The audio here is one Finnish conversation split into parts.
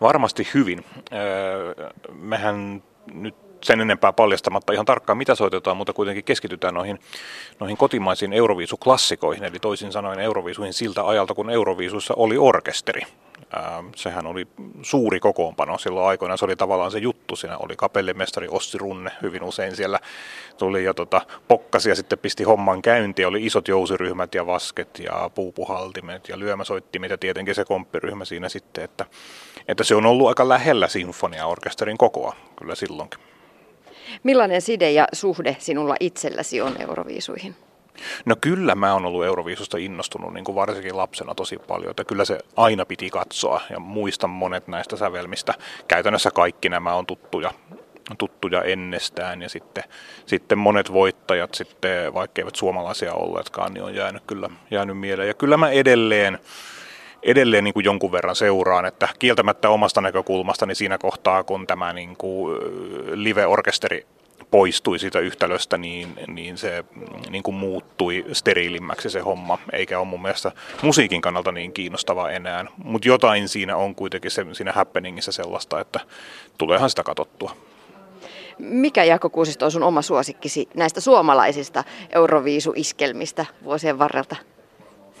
Varmasti hyvin. Mehän nyt sen enempää paljastamatta ihan tarkkaan, mitä soitetaan, mutta kuitenkin keskitytään noihin, noihin kotimaisiin Euroviisuklassikoihin, eli toisin sanoen Euroviisuihin siltä ajalta, kun Euroviisuissa oli orkesteri. Ää, sehän oli suuri kokoonpano silloin aikoina, se oli tavallaan se juttu, siinä oli kapellimestari Ossi Runne hyvin usein siellä tuli ja tota, pokkasi ja sitten pisti homman käyntiin, oli isot jousiryhmät ja vasket ja puupuhaltimet ja lyömäsoittimet ja tietenkin se komppiryhmä siinä sitten, että, että se on ollut aika lähellä sinfoniaorkesterin kokoa kyllä silloinkin. Millainen side ja suhde sinulla itselläsi on Euroviisuihin? No kyllä mä oon ollut Euroviisusta innostunut niin kuin varsinkin lapsena tosi paljon, että kyllä se aina piti katsoa ja muistan monet näistä sävelmistä. Käytännössä kaikki nämä on tuttuja, tuttuja ennestään ja sitten, sitten monet voittajat sitten, vaikka eivät suomalaisia olleetkaan, niin on jäänyt kyllä jäänyt mieleen. Ja kyllä mä edelleen edelleen niin kuin jonkun verran seuraan, että kieltämättä omasta näkökulmasta niin siinä kohtaa, kun tämä niin kuin live-orkesteri poistui siitä yhtälöstä, niin, niin se niin kuin muuttui steriilimmäksi se homma, eikä ole mun mielestä musiikin kannalta niin kiinnostavaa enää. Mutta jotain siinä on kuitenkin se, siinä happeningissä sellaista, että tuleehan sitä katsottua. Mikä Jaakko Kuusisto on sun oma suosikkisi näistä suomalaisista Euroviisu-iskelmistä vuosien varrelta?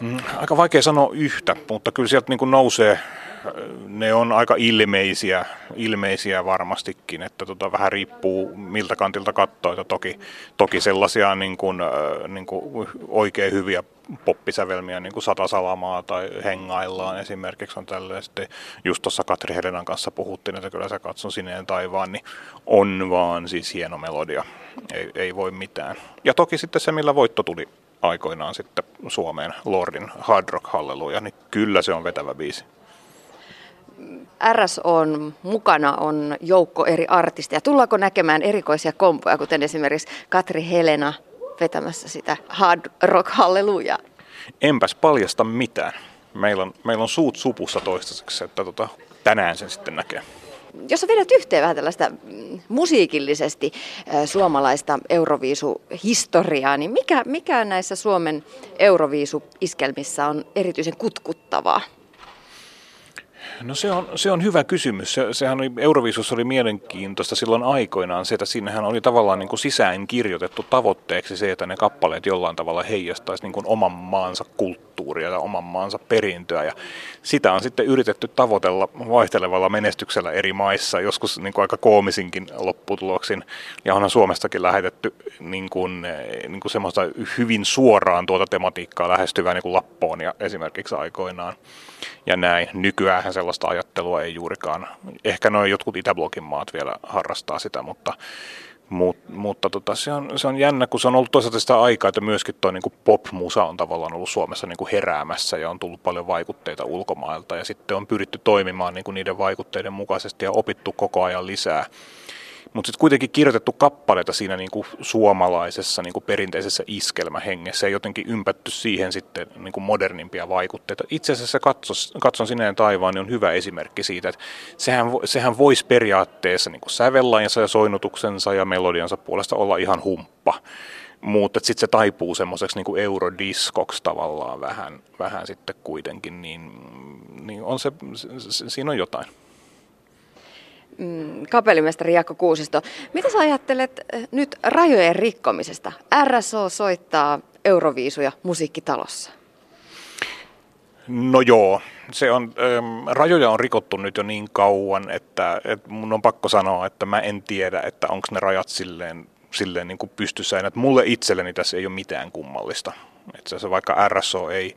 Mm, aika vaikea sanoa yhtä, mutta kyllä sieltä niin kuin nousee, ne on aika ilmeisiä, ilmeisiä varmastikin, että tota, vähän riippuu miltä kantilta katsoo, että toki, toki sellaisia niin kuin, niin kuin oikein hyviä poppisävelmiä, niin kuin Sata Salamaa tai Hengaillaan esimerkiksi on tällä. Sitten just tuossa Katri Helenan kanssa puhuttiin, että kyllä sä katson sineen taivaan, niin on vaan siis hieno melodia. Ei, ei voi mitään. Ja toki sitten se, millä voitto tuli aikoinaan sitten Suomeen Lordin Hard Rock Halleluja, niin kyllä se on vetävä biisi. RS on mukana on joukko eri artisteja. Tullaanko näkemään erikoisia kompoja, kuten esimerkiksi Katri Helena vetämässä sitä Hard Rock Halleluja? Enpäs paljasta mitään. Meillä on, meillä on suut supussa toistaiseksi, että tota, tänään sen sitten näkee jos vedät yhteen vähän tällaista mm, musiikillisesti suomalaista Euroviisu-historiaa, niin mikä, mikä näissä Suomen Euroviisu-iskelmissä on erityisen kutkuttavaa? No se on, se on hyvä kysymys. Se, sehän oli, Euroviisussa oli mielenkiintoista silloin aikoinaan se, että siinähän oli tavallaan niin kuin sisään kirjoitettu tavoitteeksi se, että ne kappaleet jollain tavalla heijastaisi niin kuin oman maansa kulttuuria ja oman maansa perintöä. Ja sitä on sitten yritetty tavoitella vaihtelevalla menestyksellä eri maissa, joskus niin kuin aika koomisinkin lopputuloksin. Ja onhan Suomestakin lähetetty niin kuin, niin kuin semmoista hyvin suoraan tuota tematiikkaa lähestyvää niin kuin Lapponia esimerkiksi aikoinaan. Ja näin. Nykyään sellaista ajattelua ei juurikaan. Ehkä noin jotkut Itäblokin maat vielä harrastaa sitä, mutta, Mut, mutta tota, se, on, se on jännä, kun se on ollut toisaalta sitä aikaa, että myöskin tuo niin pop-musa on tavallaan ollut Suomessa niin kuin heräämässä ja on tullut paljon vaikutteita ulkomailta ja sitten on pyritty toimimaan niin kuin niiden vaikutteiden mukaisesti ja opittu koko ajan lisää. Mutta sitten kuitenkin kirjoitettu kappaleita siinä niin kuin suomalaisessa niin kuin perinteisessä iskelmähengessä ja jotenkin ympätty siihen sitten niin kuin modernimpia vaikutteita. Itse asiassa katsos, Katson sineen taivaan niin on hyvä esimerkki siitä, että sehän, sehän voisi periaatteessa niin kuin ja soinnutuksensa ja melodiansa puolesta olla ihan humppa mutta sitten se taipuu semmoiseksi niin eurodiskoksi tavallaan vähän, vähän sitten kuitenkin, niin, niin on se, siinä on jotain mm, kapellimestari Jaakko Kuusisto. Mitä sä ajattelet eh, nyt rajojen rikkomisesta? RSO soittaa Euroviisuja musiikkitalossa. No joo, se on, ähm, rajoja on rikottu nyt jo niin kauan, että, että mun on pakko sanoa, että mä en tiedä, että onko ne rajat silleen, silleen niin kuin pystyssä. Että mulle itselleni tässä ei ole mitään kummallista. Että vaikka RSO ei,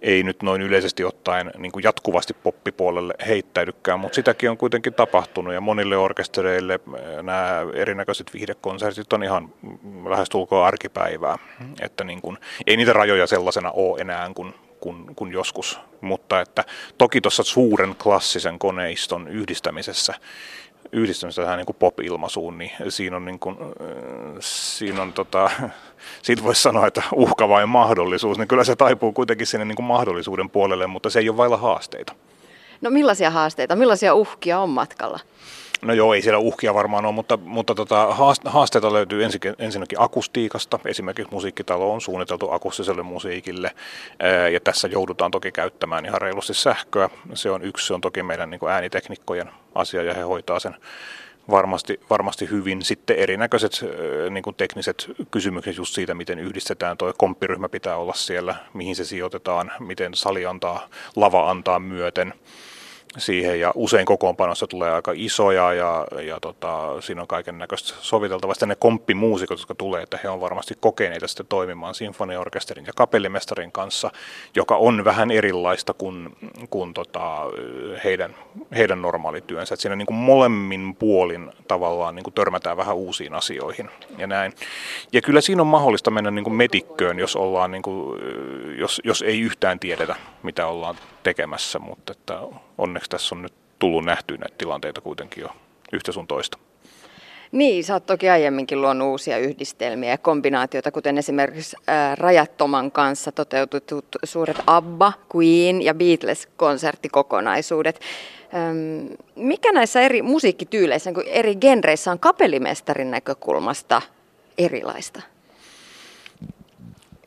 ei nyt noin yleisesti ottaen niin kuin jatkuvasti poppipuolelle heittäydykään, mutta sitäkin on kuitenkin tapahtunut ja monille orkestereille eh, nämä erinäköiset viihdekonsertit on ihan lähestulkoon arkipäivää, että niin kuin, ei niitä rajoja sellaisena ole enää kuin, kuin, kuin joskus, mutta että toki tuossa suuren klassisen koneiston yhdistämisessä yhdistämistä tähän niin pop-ilmaisuun, niin siinä on, niin kuin, siinä on tota, siitä voisi sanoa, että uhka vai mahdollisuus, niin kyllä se taipuu kuitenkin sinne niin kuin mahdollisuuden puolelle, mutta se ei ole vailla haasteita. No millaisia haasteita, millaisia uhkia on matkalla? No joo, ei siellä uhkia varmaan ole, mutta, mutta tota, haasteita löytyy ensin, ensinnäkin akustiikasta. Esimerkiksi musiikkitalo on suunniteltu akustiselle musiikille ja tässä joudutaan toki käyttämään ihan reilusti sähköä. Se on yksi, se on toki meidän niin ääniteknikkojen asia ja he hoitaa sen varmasti, varmasti hyvin. Sitten erinäköiset niin kuin tekniset kysymykset just siitä, miten yhdistetään tuo komppiryhmä pitää olla siellä, mihin se sijoitetaan, miten sali antaa, lava antaa myöten siihen ja usein kokoonpanossa tulee aika isoja ja, ja tota, siinä on kaiken näköistä soviteltavaa. Sitten ne komppimuusikot, jotka tulee, että he on varmasti kokeneita sitten toimimaan sinfoniaorkesterin ja kapellimestarin kanssa, joka on vähän erilaista kuin, kuin tota, heidän, heidän normaalityönsä. Että siinä niin kuin molemmin puolin tavallaan niin kuin törmätään vähän uusiin asioihin ja näin. Ja kyllä siinä on mahdollista mennä niin kuin metikköön, jos, ollaan niin kuin, jos, jos ei yhtään tiedetä, mitä ollaan tekemässä, mutta että onneksi tässä on nyt tullut nähtyä näitä tilanteita kuitenkin jo yhtä sun toista. Niin, sä oot toki aiemminkin luonut uusia yhdistelmiä ja kombinaatioita, kuten esimerkiksi ää, Rajattoman kanssa toteututut suuret ABBA, Queen ja Beatles-konserttikokonaisuudet. Mikä näissä eri musiikkityyleissä, niin eri genreissä on kapellimestarin näkökulmasta erilaista?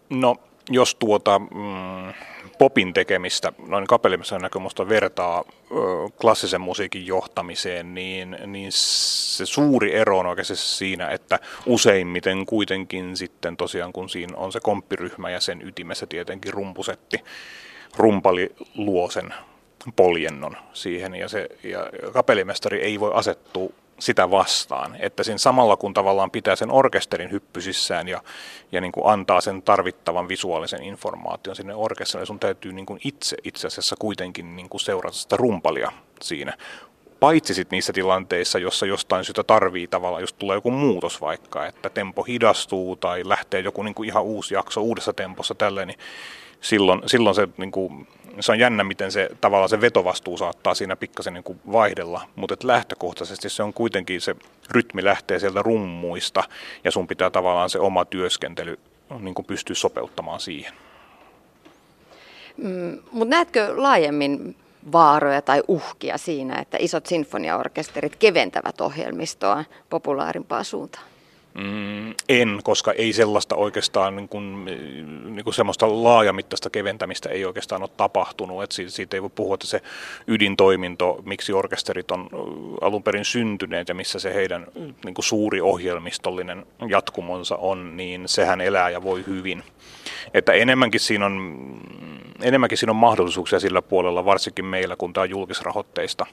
No, jos tuota... Mm, popin tekemistä noin kapellimisen näkömusta vertaa klassisen musiikin johtamiseen, niin, niin se suuri ero on oikeasti siinä, että useimmiten kuitenkin sitten tosiaan kun siinä on se komppiryhmä ja sen ytimessä tietenkin rumpusetti, rumpali luo sen poljennon siihen ja, se, ja kapellimestari ei voi asettua sitä vastaan, että siinä samalla kun tavallaan pitää sen orkesterin hyppysissään ja, ja niin kuin antaa sen tarvittavan visuaalisen informaation sinne orkesterille, sun täytyy niin kuin itse itse asiassa kuitenkin niin kuin seurata sitä rumpalia siinä. Paitsi sitten niissä tilanteissa, jossa jostain syystä tarvii tavallaan, jos tulee joku muutos vaikka, että tempo hidastuu tai lähtee joku niin kuin ihan uusi jakso uudessa tempossa tälleen, niin silloin, silloin se niin kuin, se on jännä, miten se tavallaan se vetovastuu saattaa siinä pikkasen niin kuin vaihdella, mutta lähtökohtaisesti se on kuitenkin se rytmi lähtee sieltä rummuista ja sun pitää tavallaan se oma työskentely niin kuin pystyä sopeuttamaan siihen. Mm, mutta näetkö laajemmin vaaroja tai uhkia siinä, että isot sinfoniaorkesterit keventävät ohjelmistoa populaarimpaan suuntaan? Mm, en, koska ei sellaista oikeastaan niin kuin, niin kuin semmoista laajamittaista keventämistä ei oikeastaan ole tapahtunut. että siitä, siitä ei voi puhua, että se ydintoiminto, miksi orkesterit on alun perin syntyneet ja missä se heidän niin kuin suuri ohjelmistollinen jatkumonsa on, niin sehän elää ja voi hyvin. Että enemmänkin siinä on, enemmänkin siinä on mahdollisuuksia sillä puolella, varsinkin meillä, kun tämä on julkisrahoitteista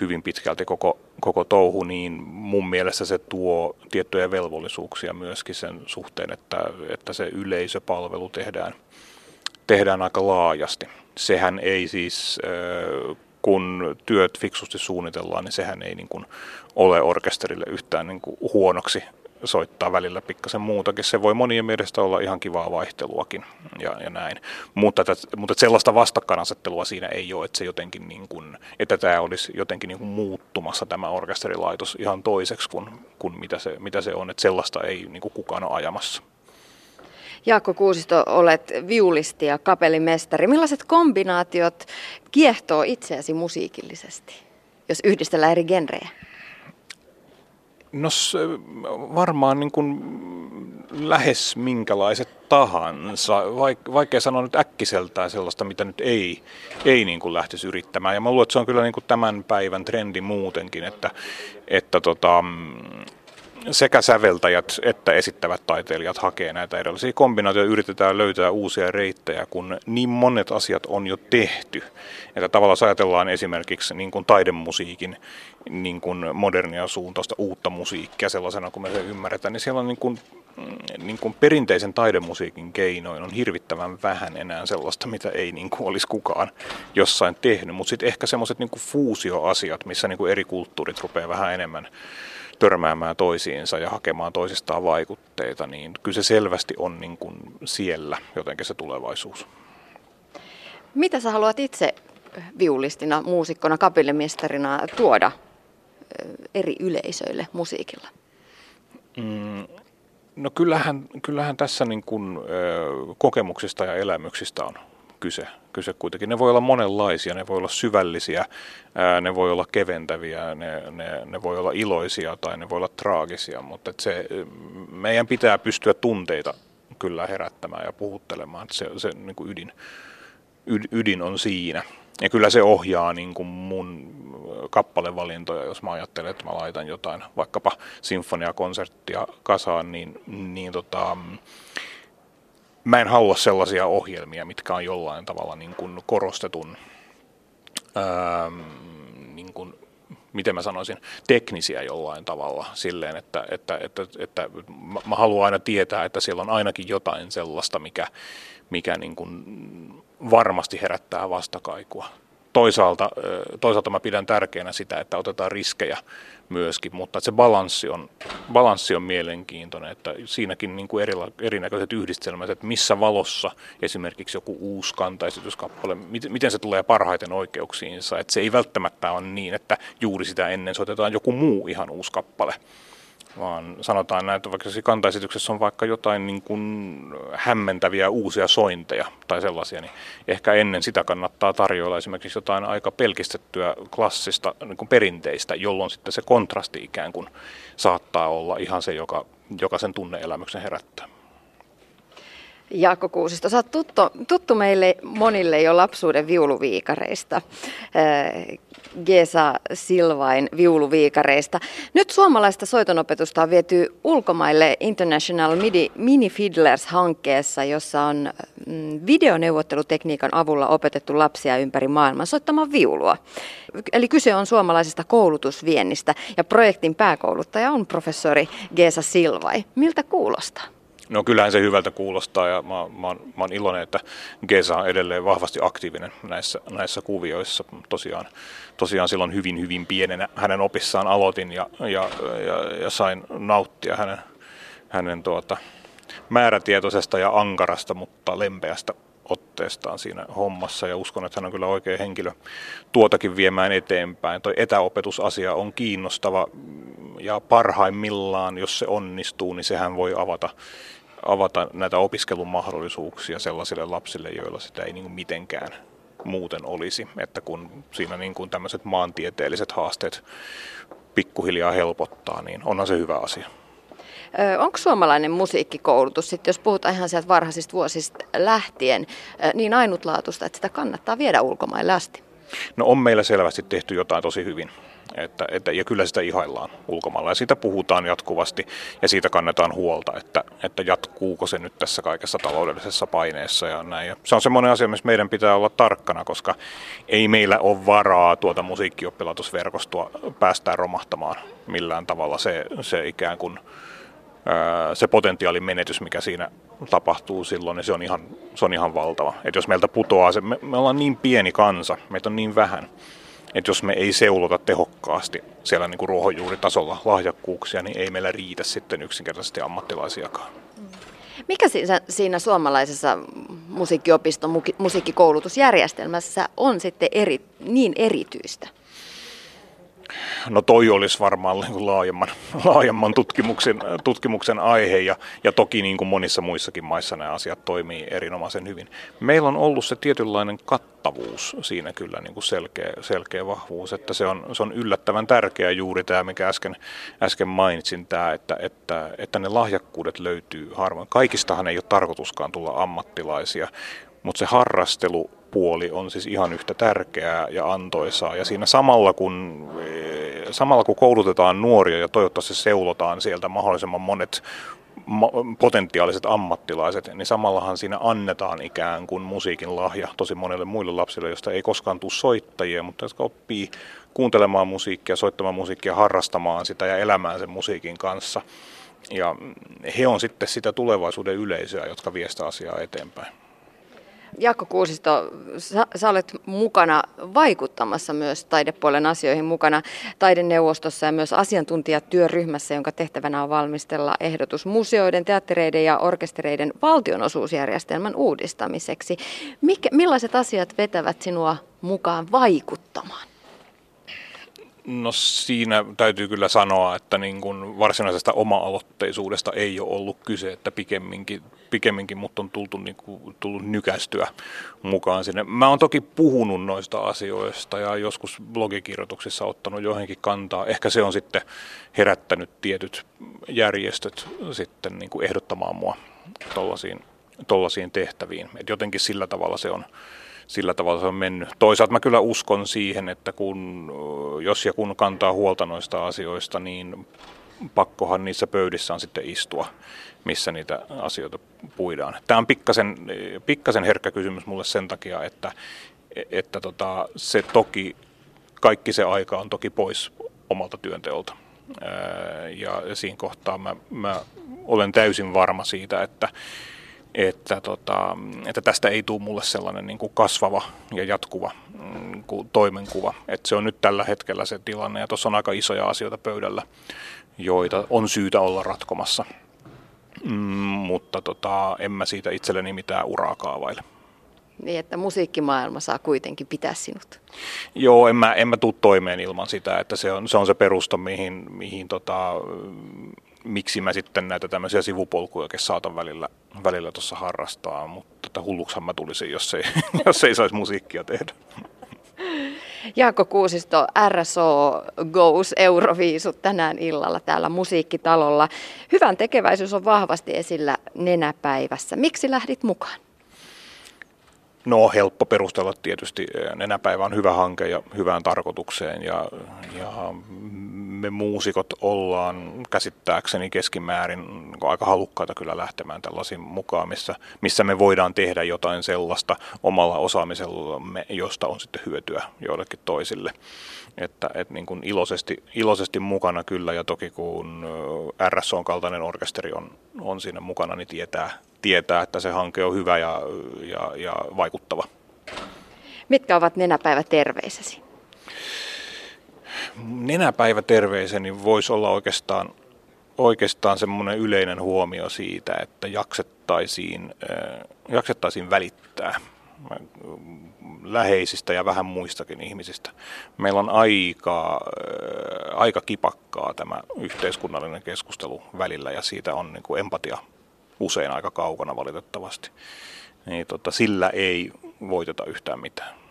hyvin pitkälti koko, koko touhu, niin mun mielestä se tuo tiettyjä velvollisuuksia myöskin sen suhteen, että, että se yleisöpalvelu tehdään, tehdään aika laajasti. Sehän ei siis, kun työt fiksusti suunnitellaan, niin sehän ei niin kuin ole orkesterille yhtään niin kuin huonoksi soittaa välillä pikkasen muutakin. Se voi monien mielestä olla ihan kivaa vaihteluakin ja, ja näin. Mutta, tät, mutta sellaista vastakkainasettelua siinä ei ole, että se jotenkin niin kuin, että tämä olisi jotenkin niin kuin muuttumassa tämä orkesterilaitos ihan toiseksi kuin, kuin mitä, se, mitä se on. Että sellaista ei niin kuin kukaan ole ajamassa. Jaakko Kuusisto, olet viulisti ja kapellimestari. Millaiset kombinaatiot kiehtoo itseäsi musiikillisesti, jos yhdistellään eri genrejä? No varmaan niin kuin lähes minkälaiset tahansa. Vaik, vaikea sanoa nyt äkkiseltään sellaista, mitä nyt ei, ei niin kuin lähtisi yrittämään. Ja mä luulen, että se on kyllä niin kuin tämän päivän trendi muutenkin, että, että tota, sekä säveltäjät että esittävät taiteilijat hakee näitä erilaisia kombinaatioita, yritetään löytää uusia reittejä, kun niin monet asiat on jo tehty. Että tavallaan ajatellaan esimerkiksi niin kuin taidemusiikin niin kuin modernia suuntausta uutta musiikkia sellaisena kuin me se ymmärretään, niin siellä on niin kuin, mm, niin kuin perinteisen taidemusiikin keinoin on hirvittävän vähän enää sellaista, mitä ei niin kuin olisi kukaan jossain tehnyt. Mutta sitten ehkä semmoiset niin fuusioasiat, missä niin kuin eri kulttuurit rupeaa vähän enemmän törmäämään toisiinsa ja hakemaan toisistaan vaikutteita, niin kyllä se selvästi on niin kuin siellä jotenkin se tulevaisuus. Mitä sä haluat itse viulistina, muusikkona, kapellimestarina tuoda eri yleisöille musiikilla? Mm, no kyllähän, kyllähän tässä niin kuin, kokemuksista ja elämyksistä on kyse. kyse kuitenkin. Ne voi olla monenlaisia, ne voi olla syvällisiä, ää, ne voi olla keventäviä, ne, ne, ne voi olla iloisia tai ne voi olla traagisia, mutta se, meidän pitää pystyä tunteita kyllä herättämään ja puhuttelemaan. Se, se niin kuin ydin, ydin on siinä. Ja kyllä se ohjaa niin kuin mun kappalevalintoja, jos mä ajattelen, että mä laitan jotain vaikkapa sinfoniakonserttia kasaan, niin, niin tota, mä en halua sellaisia ohjelmia, mitkä on jollain tavalla niin kuin korostetun, ähm, niin kuin, miten mä sanoisin, teknisiä jollain tavalla silleen, että, että, että, että mä haluan aina tietää, että siellä on ainakin jotain sellaista, mikä, mikä niin kuin varmasti herättää vastakaikua. Toisaalta, toisaalta mä pidän tärkeänä sitä, että otetaan riskejä myöskin, mutta se balanssi on, balanssi on mielenkiintoinen, että siinäkin niin kuin erila, erinäköiset yhdistelmät, että missä valossa esimerkiksi joku uusi kantaesityskappale, miten, se tulee parhaiten oikeuksiinsa, että se ei välttämättä ole niin, että juuri sitä ennen soitetaan joku muu ihan uusi kappale, vaan sanotaan näin, että vaikka kantaesityksessä on vaikka jotain niin kuin hämmentäviä uusia sointeja tai sellaisia, niin ehkä ennen sitä kannattaa tarjoilla esimerkiksi jotain aika pelkistettyä klassista niin kuin perinteistä, jolloin sitten se kontrasti ikään kuin saattaa olla ihan se, joka, joka sen tunneelämyksen herättää. Jaakko Kuusisto, sä oot tuttu, tuttu meille monille jo lapsuuden viuluviikareista, äh, Gesa Silvain viuluviikareista. Nyt suomalaista soitonopetusta on viety ulkomaille International Midi, Mini Fiddlers-hankkeessa, jossa on mm, videoneuvottelutekniikan avulla opetettu lapsia ympäri maailmaa soittamaan viulua. Eli kyse on suomalaisesta koulutusviennistä ja projektin pääkouluttaja on professori Gesa Silvai. Miltä kuulostaa? No kyllähän se hyvältä kuulostaa ja mä, mä, oon, mä oon iloinen, että Gesa on edelleen vahvasti aktiivinen näissä, näissä kuvioissa. Tosiaan, tosiaan silloin hyvin hyvin pienenä hänen opissaan aloitin ja, ja, ja, ja sain nauttia hänen, hänen tuota, määrätietoisesta ja ankarasta, mutta lempeästä otteestaan siinä hommassa ja uskon, että hän on kyllä oikea henkilö tuotakin viemään eteenpäin. Toi etäopetusasia on kiinnostava ja parhaimmillaan, jos se onnistuu, niin sehän voi avata avata näitä opiskelun mahdollisuuksia sellaisille lapsille, joilla sitä ei niin kuin mitenkään muuten olisi. Että kun siinä niin kuin tämmöiset maantieteelliset haasteet pikkuhiljaa helpottaa, niin onhan se hyvä asia. Onko suomalainen musiikkikoulutus, sitten jos puhutaan ihan sieltä varhaisista vuosista lähtien, niin ainutlaatuista, että sitä kannattaa viedä ulkomaille asti? No on meillä selvästi tehty jotain tosi hyvin. Että, että, ja kyllä sitä ihaillaan ulkomailla ja siitä puhutaan jatkuvasti ja siitä kannetaan huolta, että, että jatkuuko se nyt tässä kaikessa taloudellisessa paineessa ja näin. Ja se on semmoinen asia, missä meidän pitää olla tarkkana, koska ei meillä ole varaa tuota musiikkioppilaitosverkostoa päästään romahtamaan millään tavalla. Se, se ikään kuin se potentiaalin menetys, mikä siinä tapahtuu silloin, niin se on ihan, se on ihan valtava. Et jos meiltä putoaa se, me, me ollaan niin pieni kansa, meitä on niin vähän, että jos me ei seulota tehokkaasti siellä niin kuin ruohonjuuritasolla lahjakkuuksia, niin ei meillä riitä sitten yksinkertaisesti ammattilaisiakaan. Mikä siinä, siinä suomalaisessa musiikkiopiston musiikkikoulutusjärjestelmässä on sitten eri, niin erityistä? No toi olisi varmaan niin laajemman, laajemman tutkimuksen, tutkimuksen aihe ja, ja toki niin kuin monissa muissakin maissa nämä asiat toimii erinomaisen hyvin. Meillä on ollut se tietynlainen kattavuus siinä kyllä niin kuin selkeä, selkeä vahvuus, että se on, se on yllättävän tärkeä juuri tämä, mikä äsken, äsken mainitsin, tämä, että, että, että ne lahjakkuudet löytyy harvoin. Kaikistahan ei ole tarkoituskaan tulla ammattilaisia, mutta se harrastelu puoli on siis ihan yhtä tärkeää ja antoisaa. Ja siinä samalla kun, samalla kun koulutetaan nuoria ja toivottavasti seulotaan sieltä mahdollisimman monet potentiaaliset ammattilaiset, niin samallahan siinä annetaan ikään kuin musiikin lahja tosi monille muille lapsille, joista ei koskaan tule soittajia, mutta jotka oppii kuuntelemaan musiikkia, soittamaan musiikkia, harrastamaan sitä ja elämään sen musiikin kanssa. Ja he on sitten sitä tulevaisuuden yleisöä, jotka vie sitä asiaa eteenpäin. Jaakko Kuusisto, sä, sä olet mukana vaikuttamassa myös taidepuolen asioihin mukana taideneuvostossa ja myös asiantuntijatyöryhmässä, jonka tehtävänä on valmistella ehdotus museoiden, teattereiden ja orkestereiden valtionosuusjärjestelmän uudistamiseksi. Mikä, millaiset asiat vetävät sinua mukaan vaikuttamaan? No siinä täytyy kyllä sanoa, että niin kuin varsinaisesta oma-aloitteisuudesta ei ole ollut kyse, että pikemminkin, pikemminkin mutta on tultu, niin kuin, tullut nykästyä mukaan sinne. Mä oon toki puhunut noista asioista ja joskus blogikirjoituksissa ottanut johonkin kantaa. Ehkä se on sitten herättänyt tietyt järjestöt sitten niin kuin ehdottamaan mua tollaisiin tehtäviin. Et jotenkin sillä tavalla se on sillä tavalla se on mennyt. Toisaalta mä kyllä uskon siihen, että kun, jos ja kun kantaa huolta noista asioista, niin pakkohan niissä pöydissä on sitten istua, missä niitä asioita puidaan. Tämä on pikkasen, pikkasen herkkä kysymys mulle sen takia, että, että tota, se toki, kaikki se aika on toki pois omalta työnteolta. Ja siinä kohtaa mä, mä olen täysin varma siitä, että että, tota, että tästä ei tule mulle sellainen niin kuin kasvava ja jatkuva niin kuin toimenkuva. Että se on nyt tällä hetkellä se tilanne ja tuossa on aika isoja asioita pöydällä, joita on syytä olla ratkomassa. Mm, mutta tota, en mä siitä itselleni mitään uraa kaavaile. Niin, että musiikkimaailma saa kuitenkin pitää sinut. Joo, en mä, en mä tuu toimeen ilman sitä, että se on se, on se perusta, mihin, mihin tota, miksi mä sitten näitä tämmöisiä sivupolkuja saatan välillä, välillä tuossa harrastaa, mutta että hulluksihan mä tulisin, jos ei, jos ei saisi musiikkia tehdä. Jaakko Kuusisto, RSO Goes Euroviisut tänään illalla täällä Musiikkitalolla. Hyvän tekeväisyys on vahvasti esillä nenäpäivässä. Miksi lähdit mukaan? No helppo perustella tietysti. Nenäpäivä on hyvä hanke ja hyvään tarkoitukseen ja, ja me muusikot ollaan käsittääkseni keskimäärin aika halukkaita kyllä lähtemään tällaisiin mukaan, missä, missä me voidaan tehdä jotain sellaista omalla osaamisellamme, josta on sitten hyötyä joillekin toisille. Että, että niin kuin iloisesti, iloisesti mukana kyllä ja toki kun RSOn kaltainen orkesteri on, on siinä mukana, niin tietää, tietää, että se hanke on hyvä ja, ja, ja vaikuttava. Mitkä ovat nenäpäivä terveisesi? Nenäpäivä terveiseni voisi olla oikeastaan, oikeastaan semmoinen yleinen huomio siitä, että jaksettaisiin, äh, jaksettaisiin välittää läheisistä ja vähän muistakin ihmisistä. Meillä on aika, äh, aika kipakkaa tämä yhteiskunnallinen keskustelu välillä ja siitä on niin kuin empatia usein aika kaukana valitettavasti. Niin, tota, sillä ei voiteta yhtään mitään.